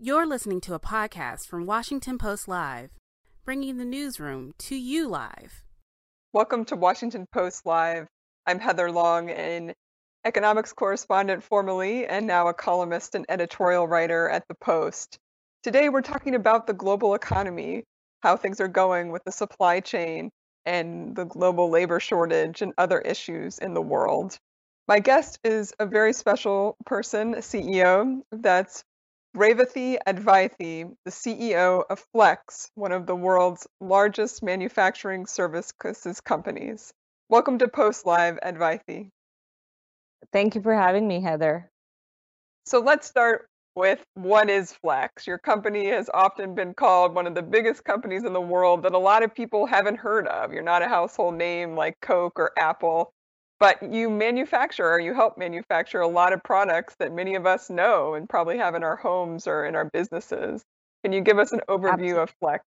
You're listening to a podcast from Washington Post Live, bringing the newsroom to you live. Welcome to Washington Post Live. I'm Heather Long, an economics correspondent formerly, and now a columnist and editorial writer at the Post. Today, we're talking about the global economy, how things are going with the supply chain and the global labor shortage and other issues in the world. My guest is a very special person, CEO. That's Revathi Advaithi, the CEO of Flex, one of the world's largest manufacturing services companies. Welcome to Post Live, Advaithi. Thank you for having me, Heather. So let's start with what is Flex? Your company has often been called one of the biggest companies in the world that a lot of people haven't heard of. You're not a household name like Coke or Apple but you manufacture or you help manufacture a lot of products that many of us know and probably have in our homes or in our businesses. Can you give us an overview absolutely. of Flex?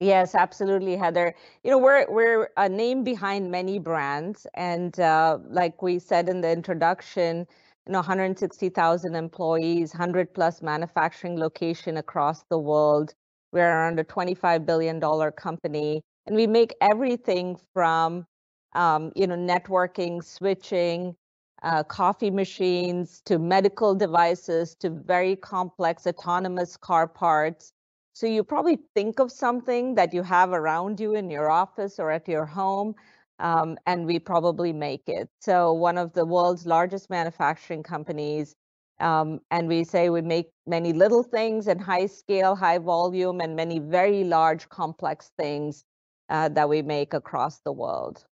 Yes, absolutely, Heather. You know, we're we're a name behind many brands, and uh, like we said in the introduction, you know, 160,000 employees, 100 plus manufacturing location across the world. We're around a 25 billion dollar company, and we make everything from um, you know, networking, switching, uh, coffee machines to medical devices to very complex autonomous car parts. So you probably think of something that you have around you in your office or at your home, um, and we probably make it. So one of the world's largest manufacturing companies, um, and we say we make many little things in high scale, high volume, and many very large, complex things uh, that we make across the world.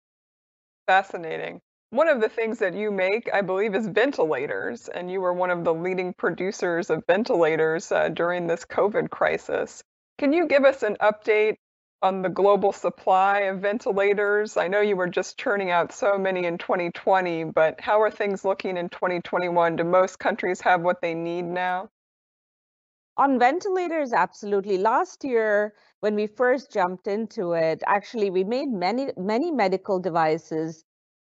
Fascinating. One of the things that you make, I believe, is ventilators, and you were one of the leading producers of ventilators uh, during this COVID crisis. Can you give us an update on the global supply of ventilators? I know you were just churning out so many in 2020, but how are things looking in 2021? Do most countries have what they need now? On ventilators, absolutely. Last year, when we first jumped into it, actually, we made many, many medical devices,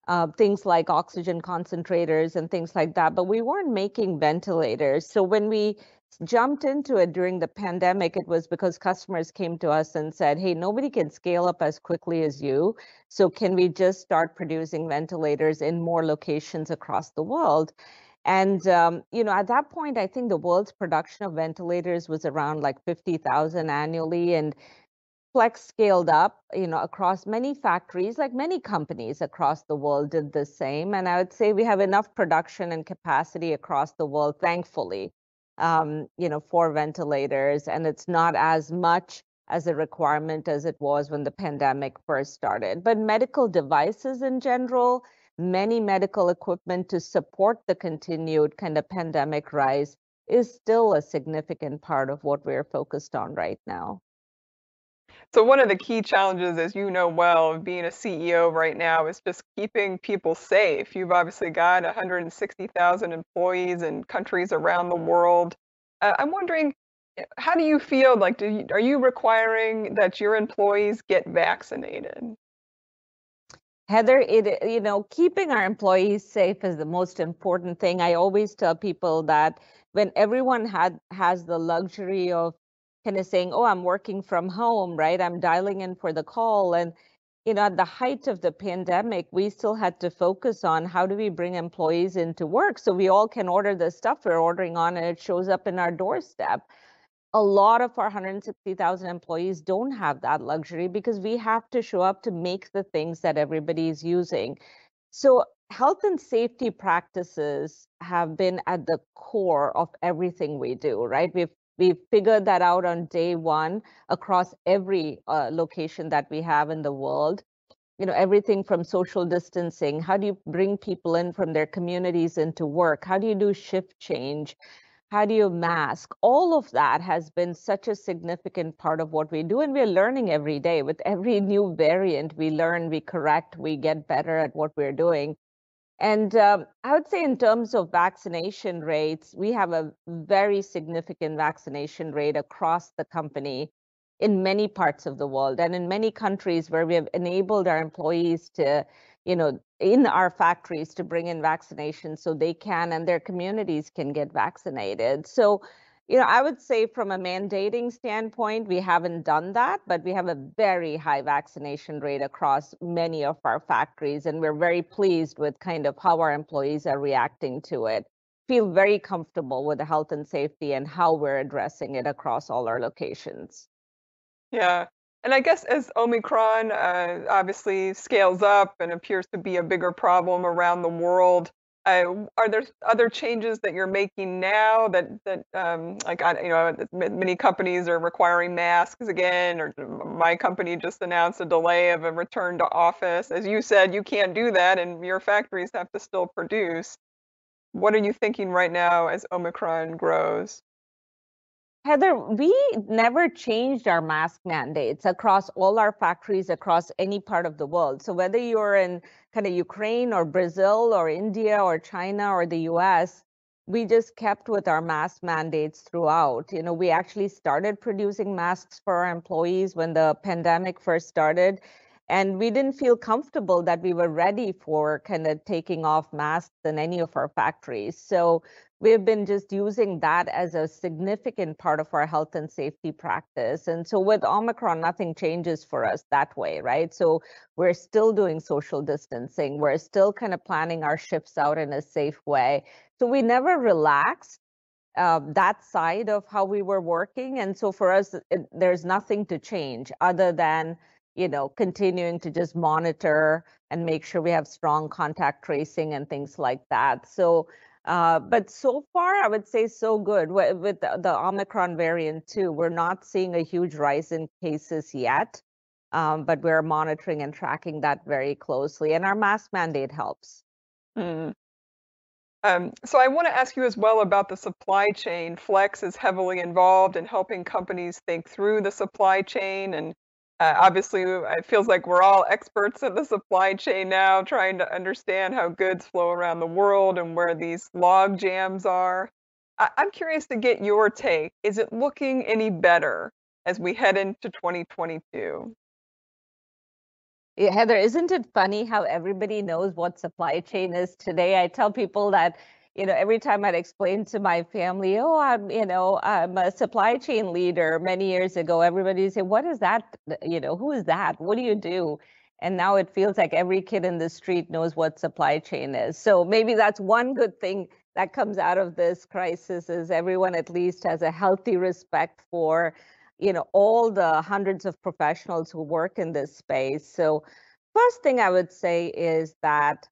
uh, things like oxygen concentrators and things like that, but we weren't making ventilators. So when we jumped into it during the pandemic, it was because customers came to us and said, hey, nobody can scale up as quickly as you. So can we just start producing ventilators in more locations across the world? And um, you know, at that point, I think the world's production of ventilators was around like 50,000 annually, and Flex scaled up, you know, across many factories, like many companies across the world did the same. And I would say we have enough production and capacity across the world, thankfully, um, you know, for ventilators, and it's not as much as a requirement as it was when the pandemic first started. But medical devices in general many medical equipment to support the continued kind of pandemic rise is still a significant part of what we're focused on right now. So, one of the key challenges, as you know well, of being a CEO right now is just keeping people safe. You've obviously got 160,000 employees in countries around the world. Uh, I'm wondering, eh, how do you feel? Like, you, are you requiring that your employees get vaccinated? Heather, it you know, keeping our employees safe is the most important thing. I always tell people that when everyone had has the luxury of kind of saying, "Oh, I'm working from home," right? I'm dialing in for the call and you know, at the height of the pandemic, we still had to focus on how do we bring employees into work so we all can order the stuff we're ordering on and it shows up in our doorstep a lot of our 160,000 employees don't have that luxury because we have to show up to make the things that everybody is using. So, health and safety practices have been at the core of everything we do, right? We've we've figured that out on day one across every uh, location that we have in the world you know everything from social distancing how do you bring people in from their communities into work how do you do shift change how do you mask? All of that has been such a significant part of what we do and we're learning every day. With every new variant we learn we correct we get better at what we're doing. And um, i would say in terms of vaccination rates we have a very significant vaccination rate across the company in many parts of the world and in many countries where we have enabled our employees to you know, in our factories to bring in vaccinations so they can and their communities can get vaccinated. So, you know, I would say from a mandating standpoint, we haven't done that, but we have a very high vaccination rate across many of our factories, and we're very pleased with kind of how our employees are reacting to it. Feel very comfortable with the health and safety and how we're addressing it across all our locations. Yeah. And I guess as Omicron uh, obviously scales up and appears to be a bigger problem around the world, uh, are there other changes that you're making now that that um, like you know many companies are requiring masks again, or my company just announced a delay of a return to office. As you said, you can't do that, and your factories have to still produce. What are you thinking right now as Omicron grows? Heather, we never changed our mask mandates across all our factories across any part of the world. So whether you're in kind of Ukraine or Brazil or India or China or the US, we just kept with our mask mandates throughout. You know, we actually started producing masks for our employees when the pandemic first started. And we didn't feel comfortable that we were ready for kind of taking off masks in any of our factories. So we've been just using that as a significant part of our health and safety practice. And so with Omicron, nothing changes for us that way, right? So we're still doing social distancing. We're still kind of planning our shifts out in a safe way. So we never relaxed uh, that side of how we were working. And so for us, it, there's nothing to change other than you know continuing to just monitor and make sure we have strong contact tracing and things like that. So uh, but so far, I would say so good with, with the, the, Omicron variant too. We're not seeing a huge rise in cases yet, um, but we're monitoring and tracking that very closely. And our mask mandate helps. Mm. Um, so I want to ask you as well about the supply chain. Flex is heavily involved in helping companies think through the supply chain and uh, obviously, it feels like we're all experts in the supply chain now, trying to understand how goods flow around the world and where these log jams are. I- I'm curious to get your take. Is it looking any better as we head into 2022? Yeah, Heather, isn't it funny how everybody knows what supply chain is today? I tell people that you know, every time I'd explain to my family, oh, I'm, you know, I'm a supply chain leader many years ago, everybody say, what is that? You know, who is that? What do you do? And now it feels like every kid in the street knows what supply chain is. So maybe that's one good thing that comes out of this crisis is everyone at least has a healthy respect for, you know, all the hundreds of professionals who work in this space. So first thing I would say is that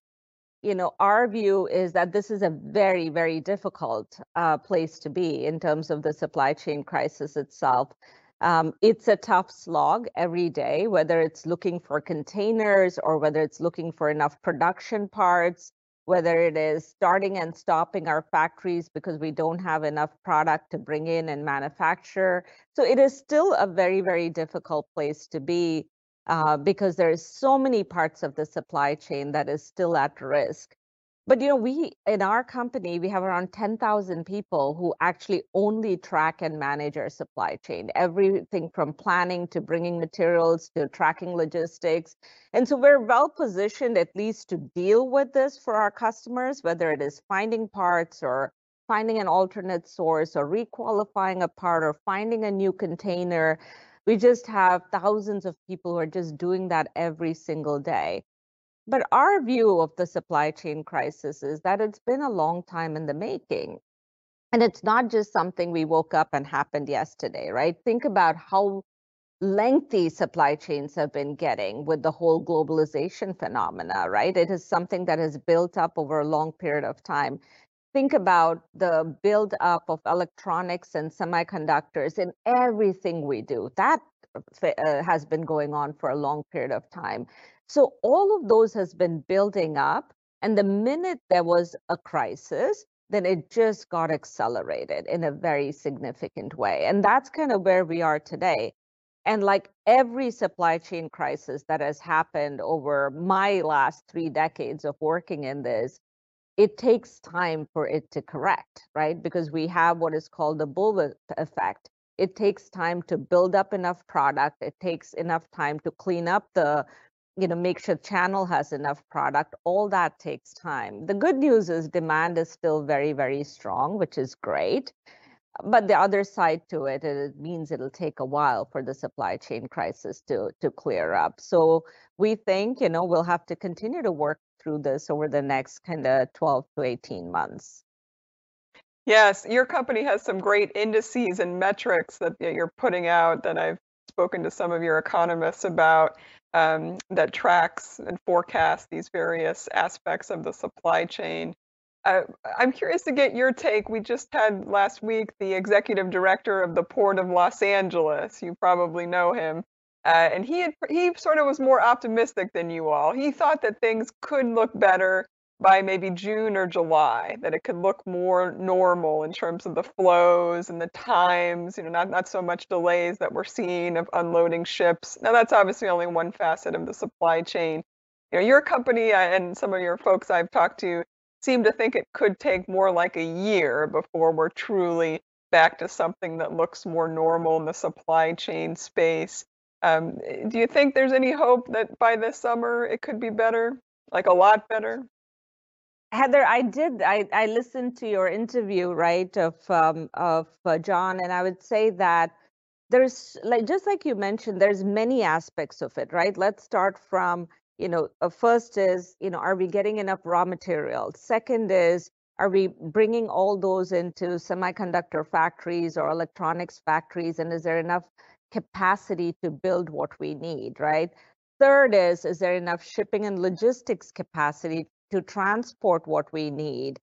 you know, our view is that this is a very, very difficult uh, place to be in terms of the supply chain crisis itself. Um, it's a tough slog every day, whether it's looking for containers or whether it's looking for enough production parts, whether it is starting and stopping our factories because we don't have enough product to bring in and manufacture. So it is still a very, very difficult place to be uh, because there's so many parts of the supply chain that is still at risk. But you know, we in our company we have around 10,000 people who actually only track and manage our supply chain, everything from planning to bringing materials to tracking logistics. And so we're well positioned at least to deal with this for our customers, whether it is finding parts or finding an alternate source or requalifying a part or finding a new container we just have thousands of people who are just doing that every single day. But our view of the supply chain crisis is that it's been a long time in the making. And it's not just something we woke up and happened yesterday, right? Think about how lengthy supply chains have been getting with the whole globalization phenomena, right? It is something that has built up over a long period of time think about the buildup of electronics and semiconductors in everything we do. That uh, has been going on for a long period of time. So all of those has been building up. And the minute there was a crisis, then it just got accelerated in a very significant way. And that's kind of where we are today. And like every supply chain crisis that has happened over my last three decades of working in this, it takes time for it to correct, right? Because we have what is called the bullwhip effect. It takes time to build up enough product. It takes enough time to clean up the, you know, make sure channel has enough product. All that takes time. The good news is demand is still very, very strong, which is great. but the other side to it, it means it'll take a while for the supply chain crisis to to clear up. So we think, you know, we'll have to continue to work through this over the next kind of 12 to 18 months. Yes, your company has some great indices and metrics that you're putting out that I've spoken to some of your economists about um, that tracks and forecasts these various aspects of the supply chain. Uh, I'm curious to get your take. We just had last week the executive director of the Port of Los Angeles. You probably know him. Uh, and he had, he sort of was more optimistic than you all. He thought that things could look better by maybe June or July, that it could look more normal in terms of the flows and the times, you know, not, not so much delays that we're seeing of unloading ships. Now, that's obviously only one facet of the supply chain. You know, your company uh, and some of your folks I've talked to seem to think it could take more like a year before we're truly back to something that looks more normal in the supply chain space. Um, do you think there's any hope that by this summer it could be better, like a lot better? Heather, I did. I, I listened to your interview, right, of um, of uh, John, and I would say that there's like just like you mentioned, there's many aspects of it, right? Let's start from you know, uh, first is you know, are we getting enough raw material? Second is are we bringing all those into semiconductor factories or electronics factories, and is there enough capacity to build what we need, right? Third is, is there enough shipping and logistics capacity to transport what we need.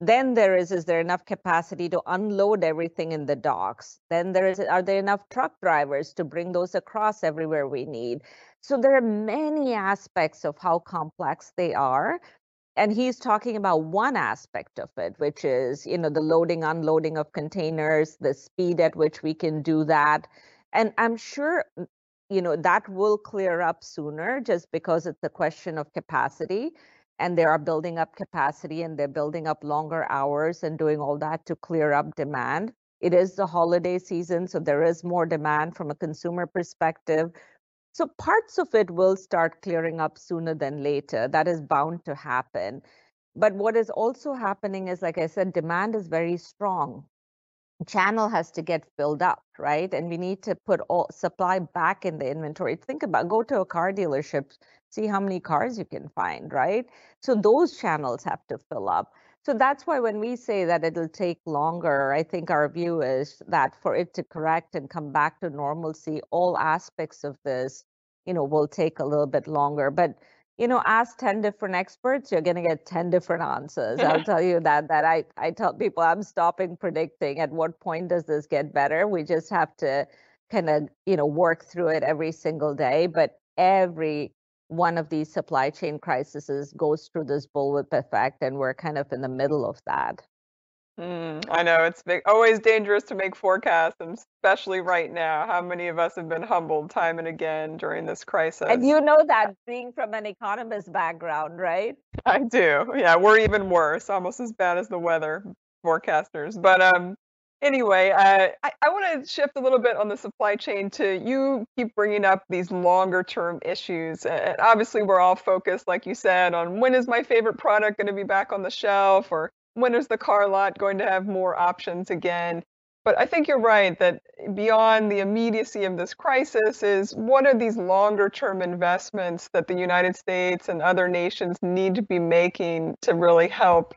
Then there is, is there enough capacity to unload everything in the docks? Then there is, are there enough truck drivers to bring those across everywhere we need? So there are many aspects of how complex they are. And he's talking about one aspect of it, which is, you know, the loading, unloading of containers, the speed at which we can do that. And I'm sure mm, you know that will clear up sooner just because it's a question of capacity and they are building up capacity and they're building up longer hours and doing all that to clear up demand. It is the holiday season, so there is more demand from a consumer perspective. So parts of it will start clearing up sooner than later. That is bound to happen. But what is also happening is, like I said, demand is very strong. Channel has to get filled up, right? And we need to put all supply back in the inventory. Think about go to a car dealership see how many cars you can find, right? So those channels have to fill up. So that's why when we say that it'll take longer, I think our view is that for it to correct and come back to normalcy, all aspects of this, you know, will take a little bit longer. But you know, ask 10 different experts, you're going to get 10 different answers. I'll tell you that that I I tell people I'm stopping predicting at what point does this get better. We just have to kind of, you know, work through it every single day, but every one of these supply chain crises goes through this bullwhip effect, and we're kind of in the middle of that. Mm, I know it's big, always dangerous to make forecasts, and especially right now. How many of us have been humbled time and again during this crisis? And you know that being from an economist background, right? I do. Yeah, we're even worse, almost as bad as the weather forecasters. But um, Anyway, uh, I, I want to shift a little bit on the supply chain to you keep bringing up these longer term issues. And obviously, we're all focused, like you said, on when is my favorite product going to be back on the shelf or when is the car lot going to have more options again. But I think you're right that beyond the immediacy of this crisis is what are these longer term investments that the United States and other nations need to be making to really help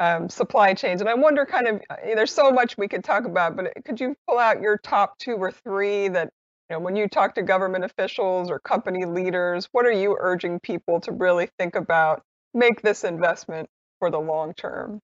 um, supply chains. And I wonder, kind of, uh, there's so much we could talk about, but could you pull out your top two or three that, you know, when you talk to government officials or company leaders, what are you urging people to really think about, make this investment for the long term?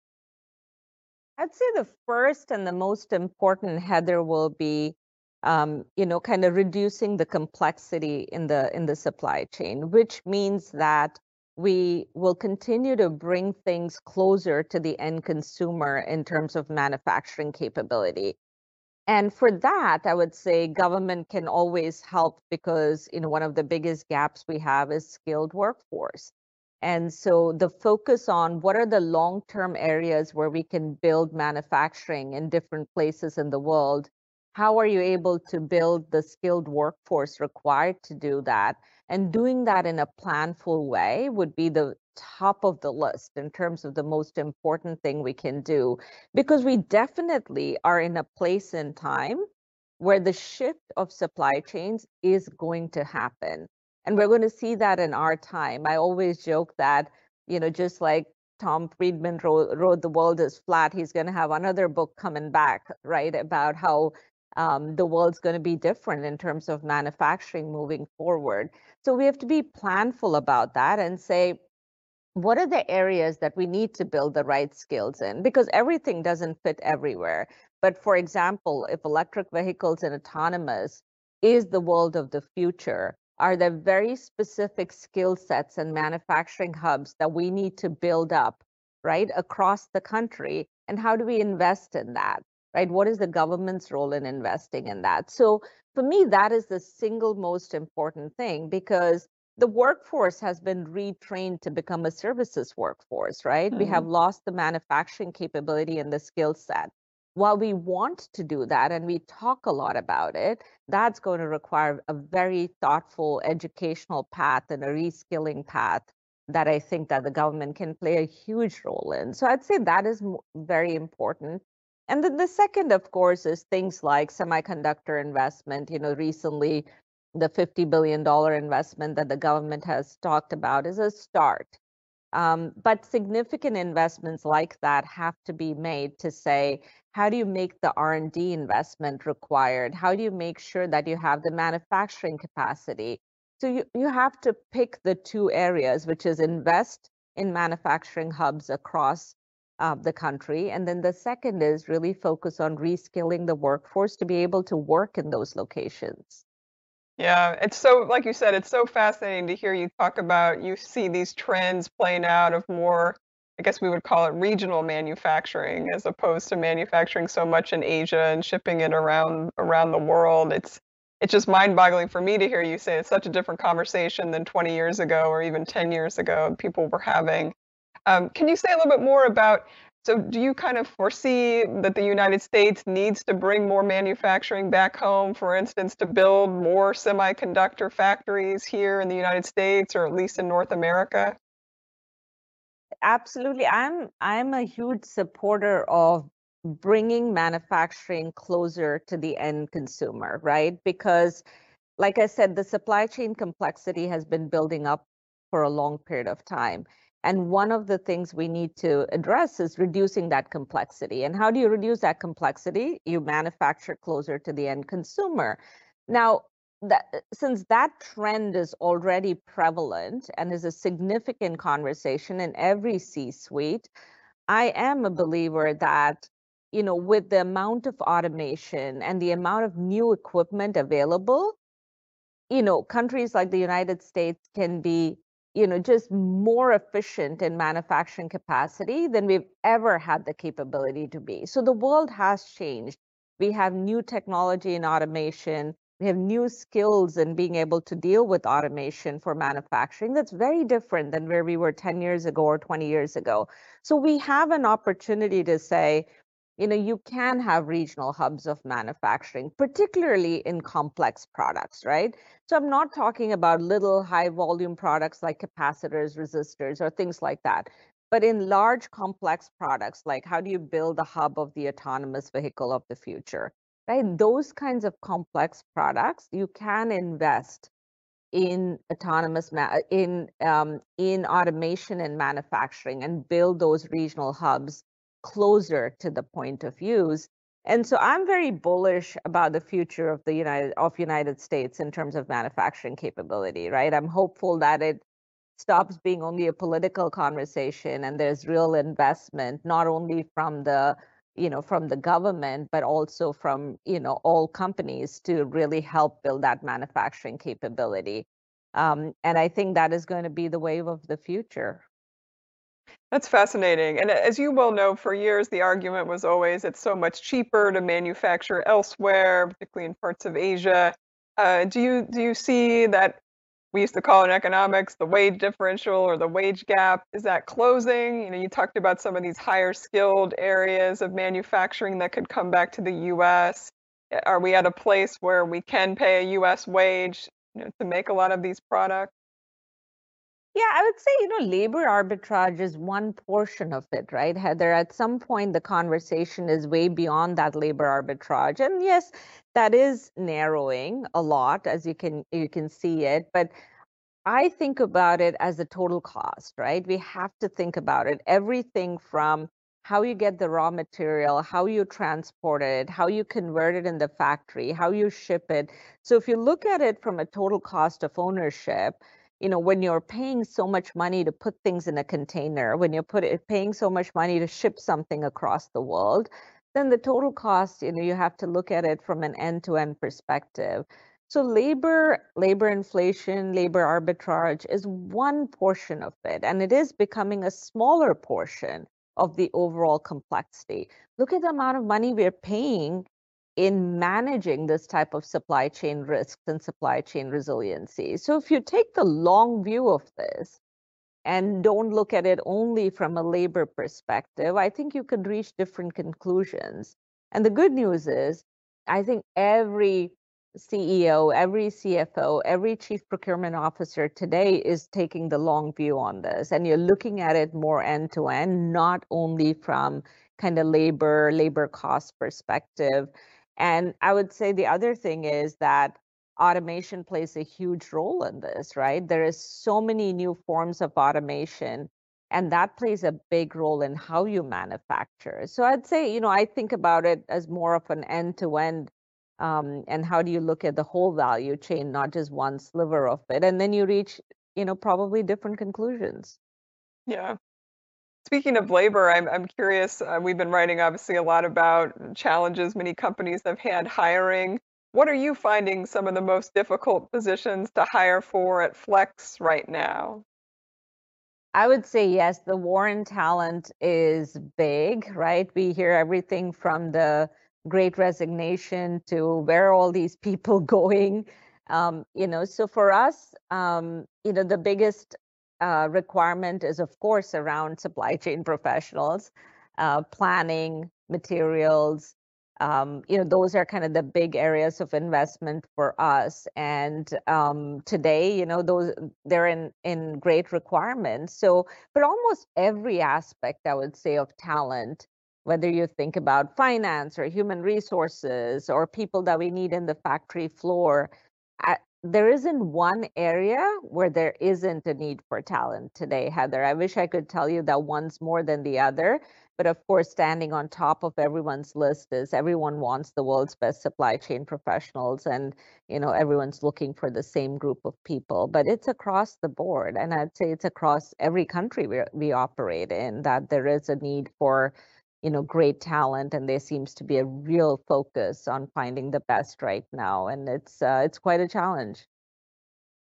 I'd say the first and the most important, Heather, will be um, you know, kind of reducing the complexity in the in the supply chain, which means that we will continue to bring things closer to the end consumer in terms of manufacturing capability. And for that, I would say government can always help because you know one of the biggest gaps we have is skilled workforce. And so the focus on what are the long-term areas where we can build manufacturing in different places in the world? How are you able to build the skilled workforce required to do that? And doing that in a planful way would be the top of the list in terms of the most important thing we can do, because we definitely are in a place in time where the shift of supply chains is going to happen. And we're going to see that in our time. I always joke that, you know, just like Tom Friedman wrote, wrote The World is Flat, he's going to have another book coming back, right, about how um, the world's going to be different in terms of manufacturing moving forward. So we have to be planful about that and say, what are the areas that we need to build the right skills in? Because everything doesn't fit everywhere. But for example, if electric vehicles and autonomous is the world of the future, are there very specific skill sets and manufacturing hubs that we need to build up, right, across the country? And how do we invest in that, right? What is the government's role in investing in that? So for me, that is the single most important thing because the workforce has been retrained to become a services workforce, right? Mm-hmm. We have lost the manufacturing capability and the skill set while we want to do that and we talk a lot about it, that's going to require a very thoughtful educational path and a reskilling path that I think that the government can play a huge role in. So I'd say that is very important. And then the second, of course, is things like semiconductor investment. You know, recently the $50 billion investment that the government has talked about is a start. Um, but significant investments like that have to be made to say, how do you make the r&d investment required? How do you make sure that you have the manufacturing capacity? So you, you have to pick the two areas which is invest in manufacturing hubs across uh, the country and then the second is really focus on reskilling the workforce to be able to work in those locations. Yeah, it's so, like you said, it's so fascinating to hear you talk about, you see these trends playing out of more I guess we would call it regional manufacturing as opposed to manufacturing so much in Asia and shipping it around around the world. It's it's just mind-boggling for me to hear you say it's such a different conversation than 20 years ago or even 10 years ago people were having. Um, can you say a little bit more about? So, do you kind of foresee that the United States needs to bring more manufacturing back home, for instance, to build more semiconductor factories here in the United States or at least in North America? Absolutely. I'm I'm a huge supporter of bringing manufacturing closer to the end consumer, right? Because like I said, the supply chain complexity has been building up for a long period of time. And one of the things we need to address is reducing that complexity. And how do you reduce that complexity? You manufacture closer to the end consumer. Now, that uh, since that trend is already prevalent and is a significant conversation in every C-suite, I am a believer that you know with the amount of automation and the amount of new equipment available, you know countries like the United States can be you know just more efficient in manufacturing capacity than we've ever had the capability to be. So the world has changed. We have new technology and automation we have new skills in being able to deal with automation for manufacturing that's very different than where we were 10 years ago or 20 years ago. So we have an opportunity to say, you know, you can have regional hubs of manufacturing, particularly in complex products, right? So I'm not talking about little high volume products like capacitors, resistors, or things like that. But in large complex products, like how do you build the hub of the autonomous vehicle of the future? Right? Those kinds of complex products, you can invest in autonomous in um, in automation and manufacturing and build those regional hubs closer to the point of use. And so I'm very bullish about the future of the United of United States in terms of manufacturing capability, right? I'm hopeful that it stops being only a political conversation and there's real investment not only from the you know from the government but also from you know all companies to really help build that manufacturing capability. Um, and i think that is going to be the wave of the future. That's fascinating and as you well know for years the argument was always it's so much cheaper to manufacture elsewhere particularly in parts of asia. Uh, do you do you see that we used to call in economics the wage differential or the wage gap. Is that closing? You know, you talked about some of these higher skilled areas of manufacturing that could come back to the US. Are we at a place where we can pay a US wage you know, to make a lot of these products? Yeah, I would say, you know, labor arbitrage is one portion of it, right, Heather? At some point, the conversation is way beyond that labor arbitrage. And yes, that is narrowing a lot, as you can you can see it. But I think about it as a total cost, right? We have to think about it. Everything from how you get the raw material, how you transport it, how you convert it in the factory, how you ship it. So if you look at it from a total cost of ownership, you know, when you're paying so much money to put things in a container, when you're put it, paying so much money to ship something across the world, then the total cost, you know, you have to look at it from an end-to-end perspective. So labor, labor inflation, labor arbitrage is one portion of it, and it is becoming a smaller portion of the overall complexity. Look at the amount of money we're paying in managing this type of supply chain risks and supply chain resiliency. So if you take the long view of this and don't look at it only from a labor perspective, I think you can reach different conclusions. And the good news is, I think every CEO, every CFO, every chief procurement officer today is taking the long view on this. And you're looking at it more end to end, not only from kind of labor, labor cost perspective. And I would say the other thing is that automation plays a huge role in this, right? There is so many new forms of automation and that plays a big role in how you manufacture. So I'd say, you know, I think about it as more of an end to end um, and how do you look at the whole value chain, not just one sliver of it. And then you reach, you know, probably different conclusions. Yeah. Speaking of labor, I'm I'm curious. Uh, we've been writing obviously a lot about challenges many companies have had hiring. What are you finding some of the most difficult positions to hire for at Flex right now? I would say yes, the war in talent is big, right? We hear everything from the great resignation to where are all these people going. Um, you know, so for us, um, you know, the biggest uh, requirement is, of course, around supply chain professionals, uh, planning, materials. Um, you know, those are kind of the big areas of investment for us. And um, today, you know, those they're in in great requirements. So, but almost every aspect, I would say, of talent, whether you think about finance or human resources or people that we need in the factory floor, there isn't one area where there isn't a need for talent today, Heather. I wish I could tell you that one's more than the other. But of course, standing on top of everyone's list is everyone wants the world's best supply chain professionals, and you know everyone's looking for the same group of people. But it's across the board, and I'd say it's across every country we we operate in that there is a need for you know great talent and there seems to be a real focus on finding the best right now and it's uh, it's quite a challenge.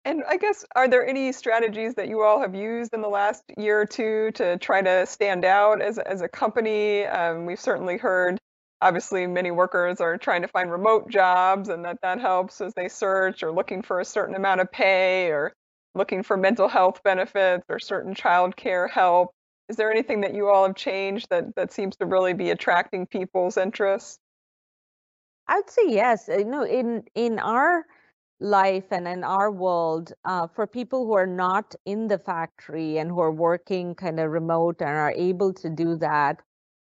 And i guess are there any strategies that you all have used in the last year or two to try to stand out as, as a company? Um, we've certainly heard obviously many workers are trying to find remote jobs and that that helps as they search or looking for a certain amount of pay or looking for mental health benefits or certain child care help is there anything that you all have changed that that seems to really be attracting people's interest? I'd say yes. You know, in in our life and in our world, uh, for people who are not in the factory and who are working kind of remote and are able to do that,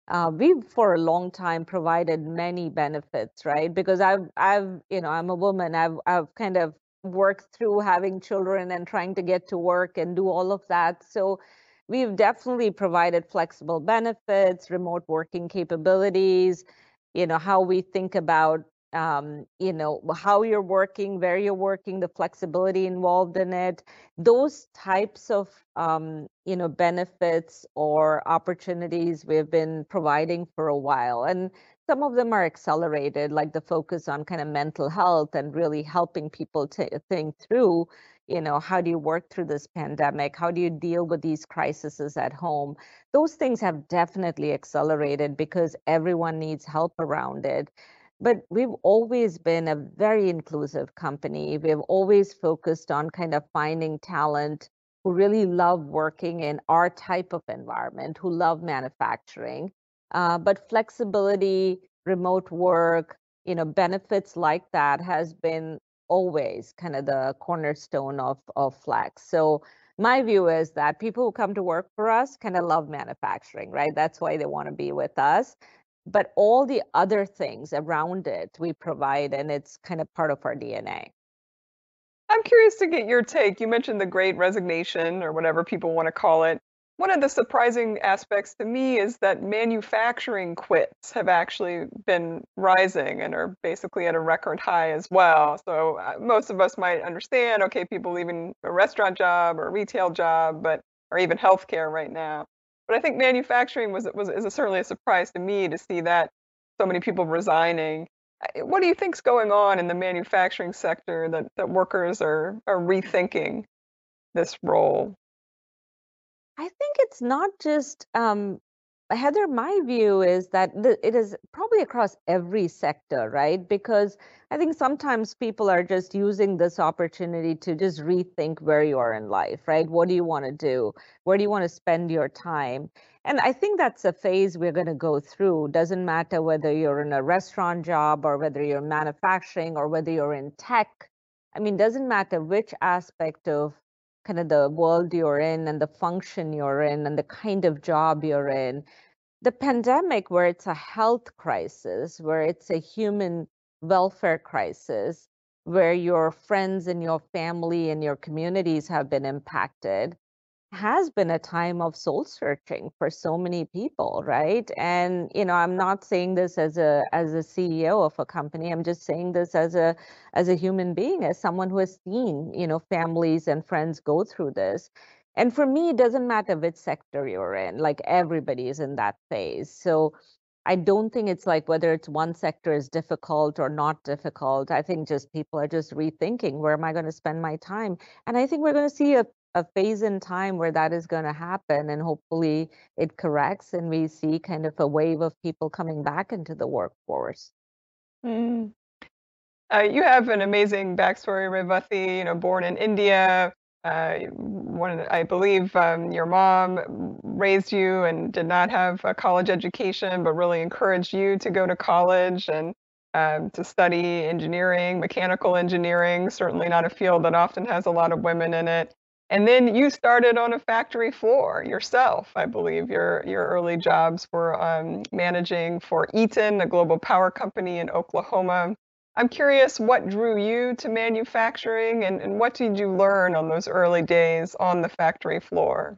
uh, we've for a long time provided many benefits, right? Because I've I've you know I'm a woman. I've I've kind of worked through having children and trying to get to work and do all of that. So we've definitely provided flexible benefits, remote working capabilities, you know, how we think about um, you know, how you're working, where you're working, the flexibility involved in it, those types of, um, you know, benefits or opportunities we've been providing for a while. And some of them are accelerated, like the focus on kind of mental health and really helping people to think through you know how do you work through this pandemic? How do you deal with these crises at home? Those things have definitely accelerated because everyone needs help around it. But we've always been a very inclusive company. We've always focused on kind of finding talent who really love working in our type of environment who love manufacturing uh, but flexibility remote work you know benefits like that has been always kind of the cornerstone of, of Flex. So my view is that people who come to work for us kind of love manufacturing, right? That's why they want to be with us. But all the other things around it we provide, and it's kind of part of our DNA. I'm curious to get your take. You mentioned the great resignation or whatever people want to call it. One of the surprising aspects to me is that manufacturing quits have actually been rising and are basically at a record high as well. So uh, most of us might understand, okay, people leaving a restaurant job or a retail job, but or even healthcare right now. But I think manufacturing was was is a, certainly a surprise to me to see that so many people resigning. What do you think's going on in the manufacturing sector that that workers are are rethinking this role? I think it's not just um, Heather. My view is that the, it is probably across every sector, right? Because I think sometimes people are just using this opportunity to just rethink where you are in life, right? What do you want to do? Where do you want to spend your time? And I think that's a phase we're going to go through. Doesn't matter whether you're in a restaurant job or whether you're manufacturing or whether you're in tech. I mean, doesn't matter which aspect of kind of the world you're in and the function you're in and the kind of job you're in. The pandemic, where it's a health crisis, where it's a human welfare crisis, where your friends and your family and your communities have been impacted, has been a time of soul searching for so many people right and you know i'm not saying this as a as a ceo of a company i'm just saying this as a as a human being as someone who has seen you know families and friends go through this and for me it doesn't matter which sector you're in like everybody is in that phase so I don't think it's like whether it's one sector is difficult or not difficult. I think just people are just rethinking where am I going to spend my time? And I think we're going to see a a phase in time where that is going to happen and hopefully it corrects and we see kind of a wave of people coming back into the workforce mm. uh, you have an amazing backstory Revathi, you know born in india uh, one, I believe um, your mom raised you and did not have a college education, but really encouraged you to go to college and um, to study engineering, mechanical engineering. Certainly not a field that often has a lot of women in it. And then you started on a factory floor yourself, I believe. Your your early jobs were um, managing for Eaton, a global power company in Oklahoma. I'm curious what drew you to manufacturing and, and what did you learn on those early days on the factory floor?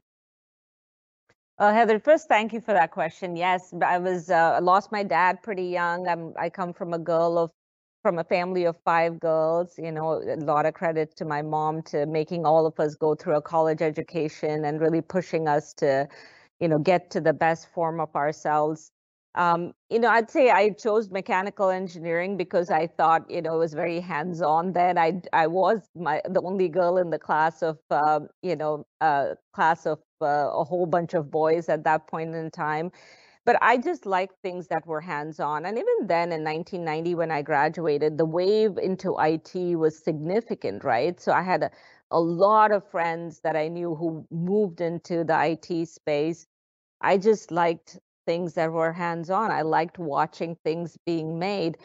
Uh, Heather, first, thank you for that question. Yes, I was uh, lost my dad pretty young. I'm, I come from a girl of from a family of five girls, you know, a lot of credit to my mom to making all of us go through a college education and really pushing us to, you know, get to the best form of ourselves. Um, you know, I'd say I chose mechanical engineering because I thought, you know, it was very hands-on. Then I I was my the only girl in the class of, uh, you know, a class of uh, a whole bunch of boys at that point in time but I just liked things that were hands on. And even then in 1990, when I graduated, the wave into IT was significant, right? So I had a, a lot of friends that I knew who moved into the IT space. I just liked things that were hands on. I liked watching things being made.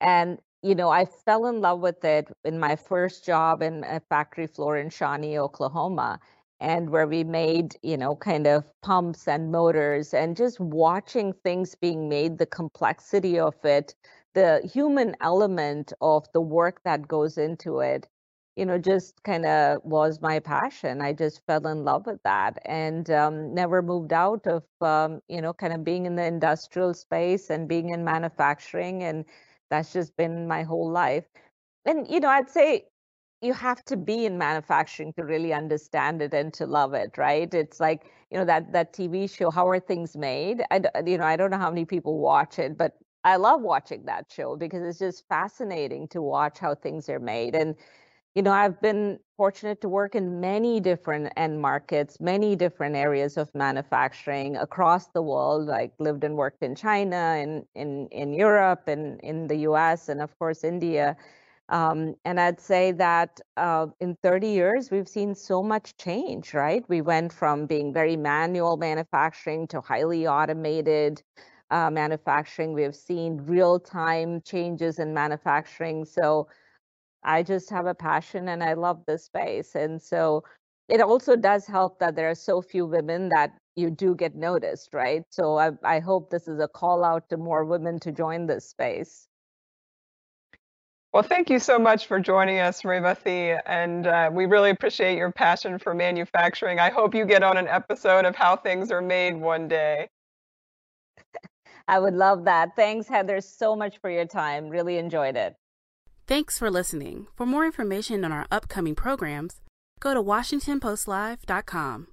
And you know, I fell in love with it in my first job in a factory floor in Shawnee, Oklahoma and where we made you know kind of pumps and motors and just watching things being made the complexity of it the human element of the work that goes into it you know just kind of was my passion. I just fell in love with that and um, never moved out of um, you know kind of being in the industrial space and being in manufacturing and that's just been my whole life. And you know i'd say you have to be in manufacturing to really understand it and to love it right? It's like you know that that tv show how are things made? I you know i don't know how many people watch it but i love watching that show because it's just fascinating to watch how things are made. And you know i've been fortunate to work in many different end markets many different areas of manufacturing across the world like lived and worked in china and in in europe and in the us and of course india um, and I'd say that uh, in 30 years, we've seen so much change, right? We went from being very manual manufacturing to highly automated uh, manufacturing. We have seen real time changes in manufacturing. So I just have a passion and I love this space. And so it also does help that there are so few women that you do get noticed, right? So I, I hope this is a call out to more women to join this space. Well, thank you so much for joining us, Revathi, and uh, we really appreciate your passion for manufacturing. I hope you get on an episode of How Things Are Made one day. I would love that. Thanks, Heather, so much for your time. Really enjoyed it. Thanks for listening. For more information on our upcoming programs, go to WashingtonPostLive.com.